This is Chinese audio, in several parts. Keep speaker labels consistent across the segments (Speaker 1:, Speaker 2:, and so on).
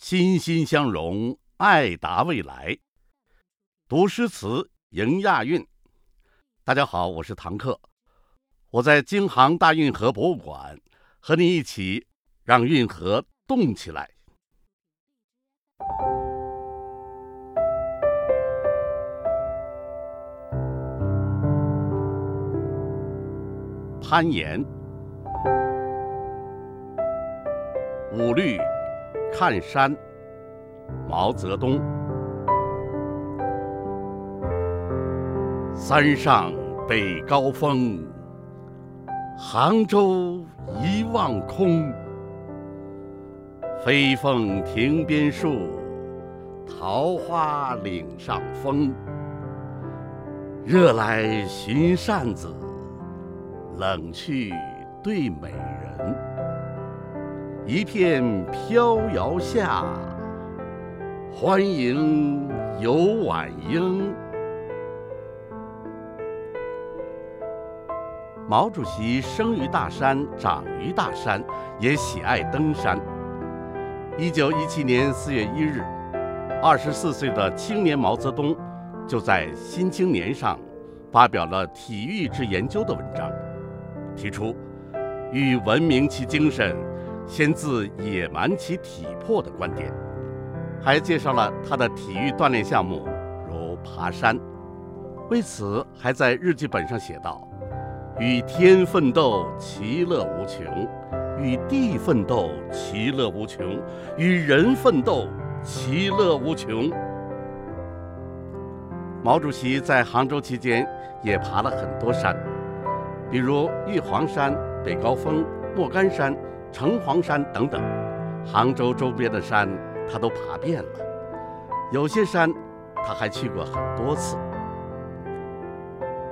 Speaker 1: 心心相融，爱达未来。读诗词，迎亚运。大家好，我是唐克，我在京杭大运河博物馆，和你一起让运河动起来。攀岩，五律。看山，毛泽东。山上北高峰，杭州一望空。飞凤亭边树，桃花岭上风。热来寻扇子，冷去对美人。一片飘摇下，欢迎游晚英。毛主席生于大山，长于大山，也喜爱登山。一九一七年四月一日，二十四岁的青年毛泽东就在《新青年》上发表了《体育之研究》的文章，提出“欲文明其精神”。先自野蛮其体魄的观点，还介绍了他的体育锻炼项目，如爬山。为此，还在日记本上写道：“与天奋斗，其乐无穷；与地奋斗，其乐无穷；与人奋斗，其乐无穷。”毛主席在杭州期间也爬了很多山，比如玉皇山、北高峰、莫干山。城隍山等等，杭州周边的山他都爬遍了，有些山他还去过很多次。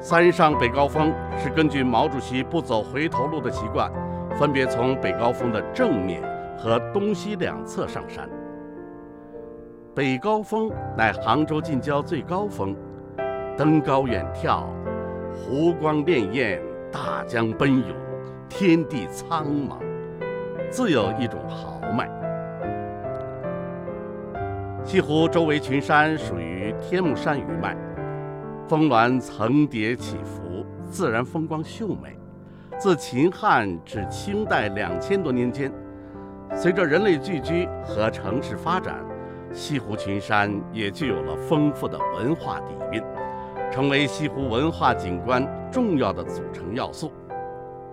Speaker 1: 山上北高峰是根据毛主席不走回头路的习惯，分别从北高峰的正面和东西两侧上山。北高峰乃杭州近郊最高峰，登高远眺，湖光潋滟，大江奔涌，天地苍茫。自有一种豪迈。西湖周围群山属于天目山余脉，峰峦层叠起伏，自然风光秀美。自秦汉至清代两千多年间，随着人类聚居和城市发展，西湖群山也具有了丰富的文化底蕴，成为西湖文化景观重要的组成要素。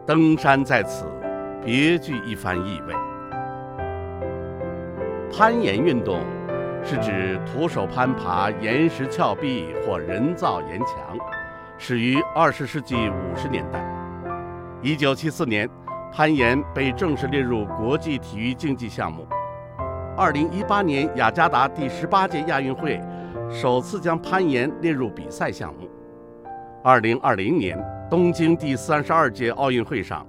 Speaker 1: 登山在此。别具一番意味。攀岩运动是指徒手攀爬岩石峭壁或人造岩墙，始于二十世纪五十年代。一九七四年，攀岩被正式列入国际体育竞技项目。二零一八年雅加达第十八届亚运会首次将攀岩列入比赛项目。二零二零年东京第三十二届奥运会上。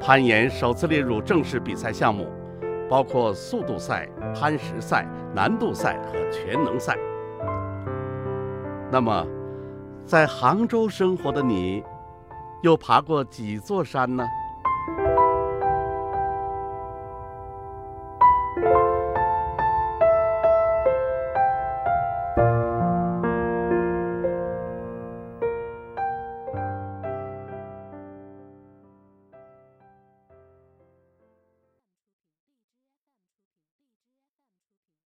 Speaker 1: 攀岩首次列入正式比赛项目，包括速度赛、攀石赛、难度赛和全能赛。那么，在杭州生活的你，又爬过几座山呢？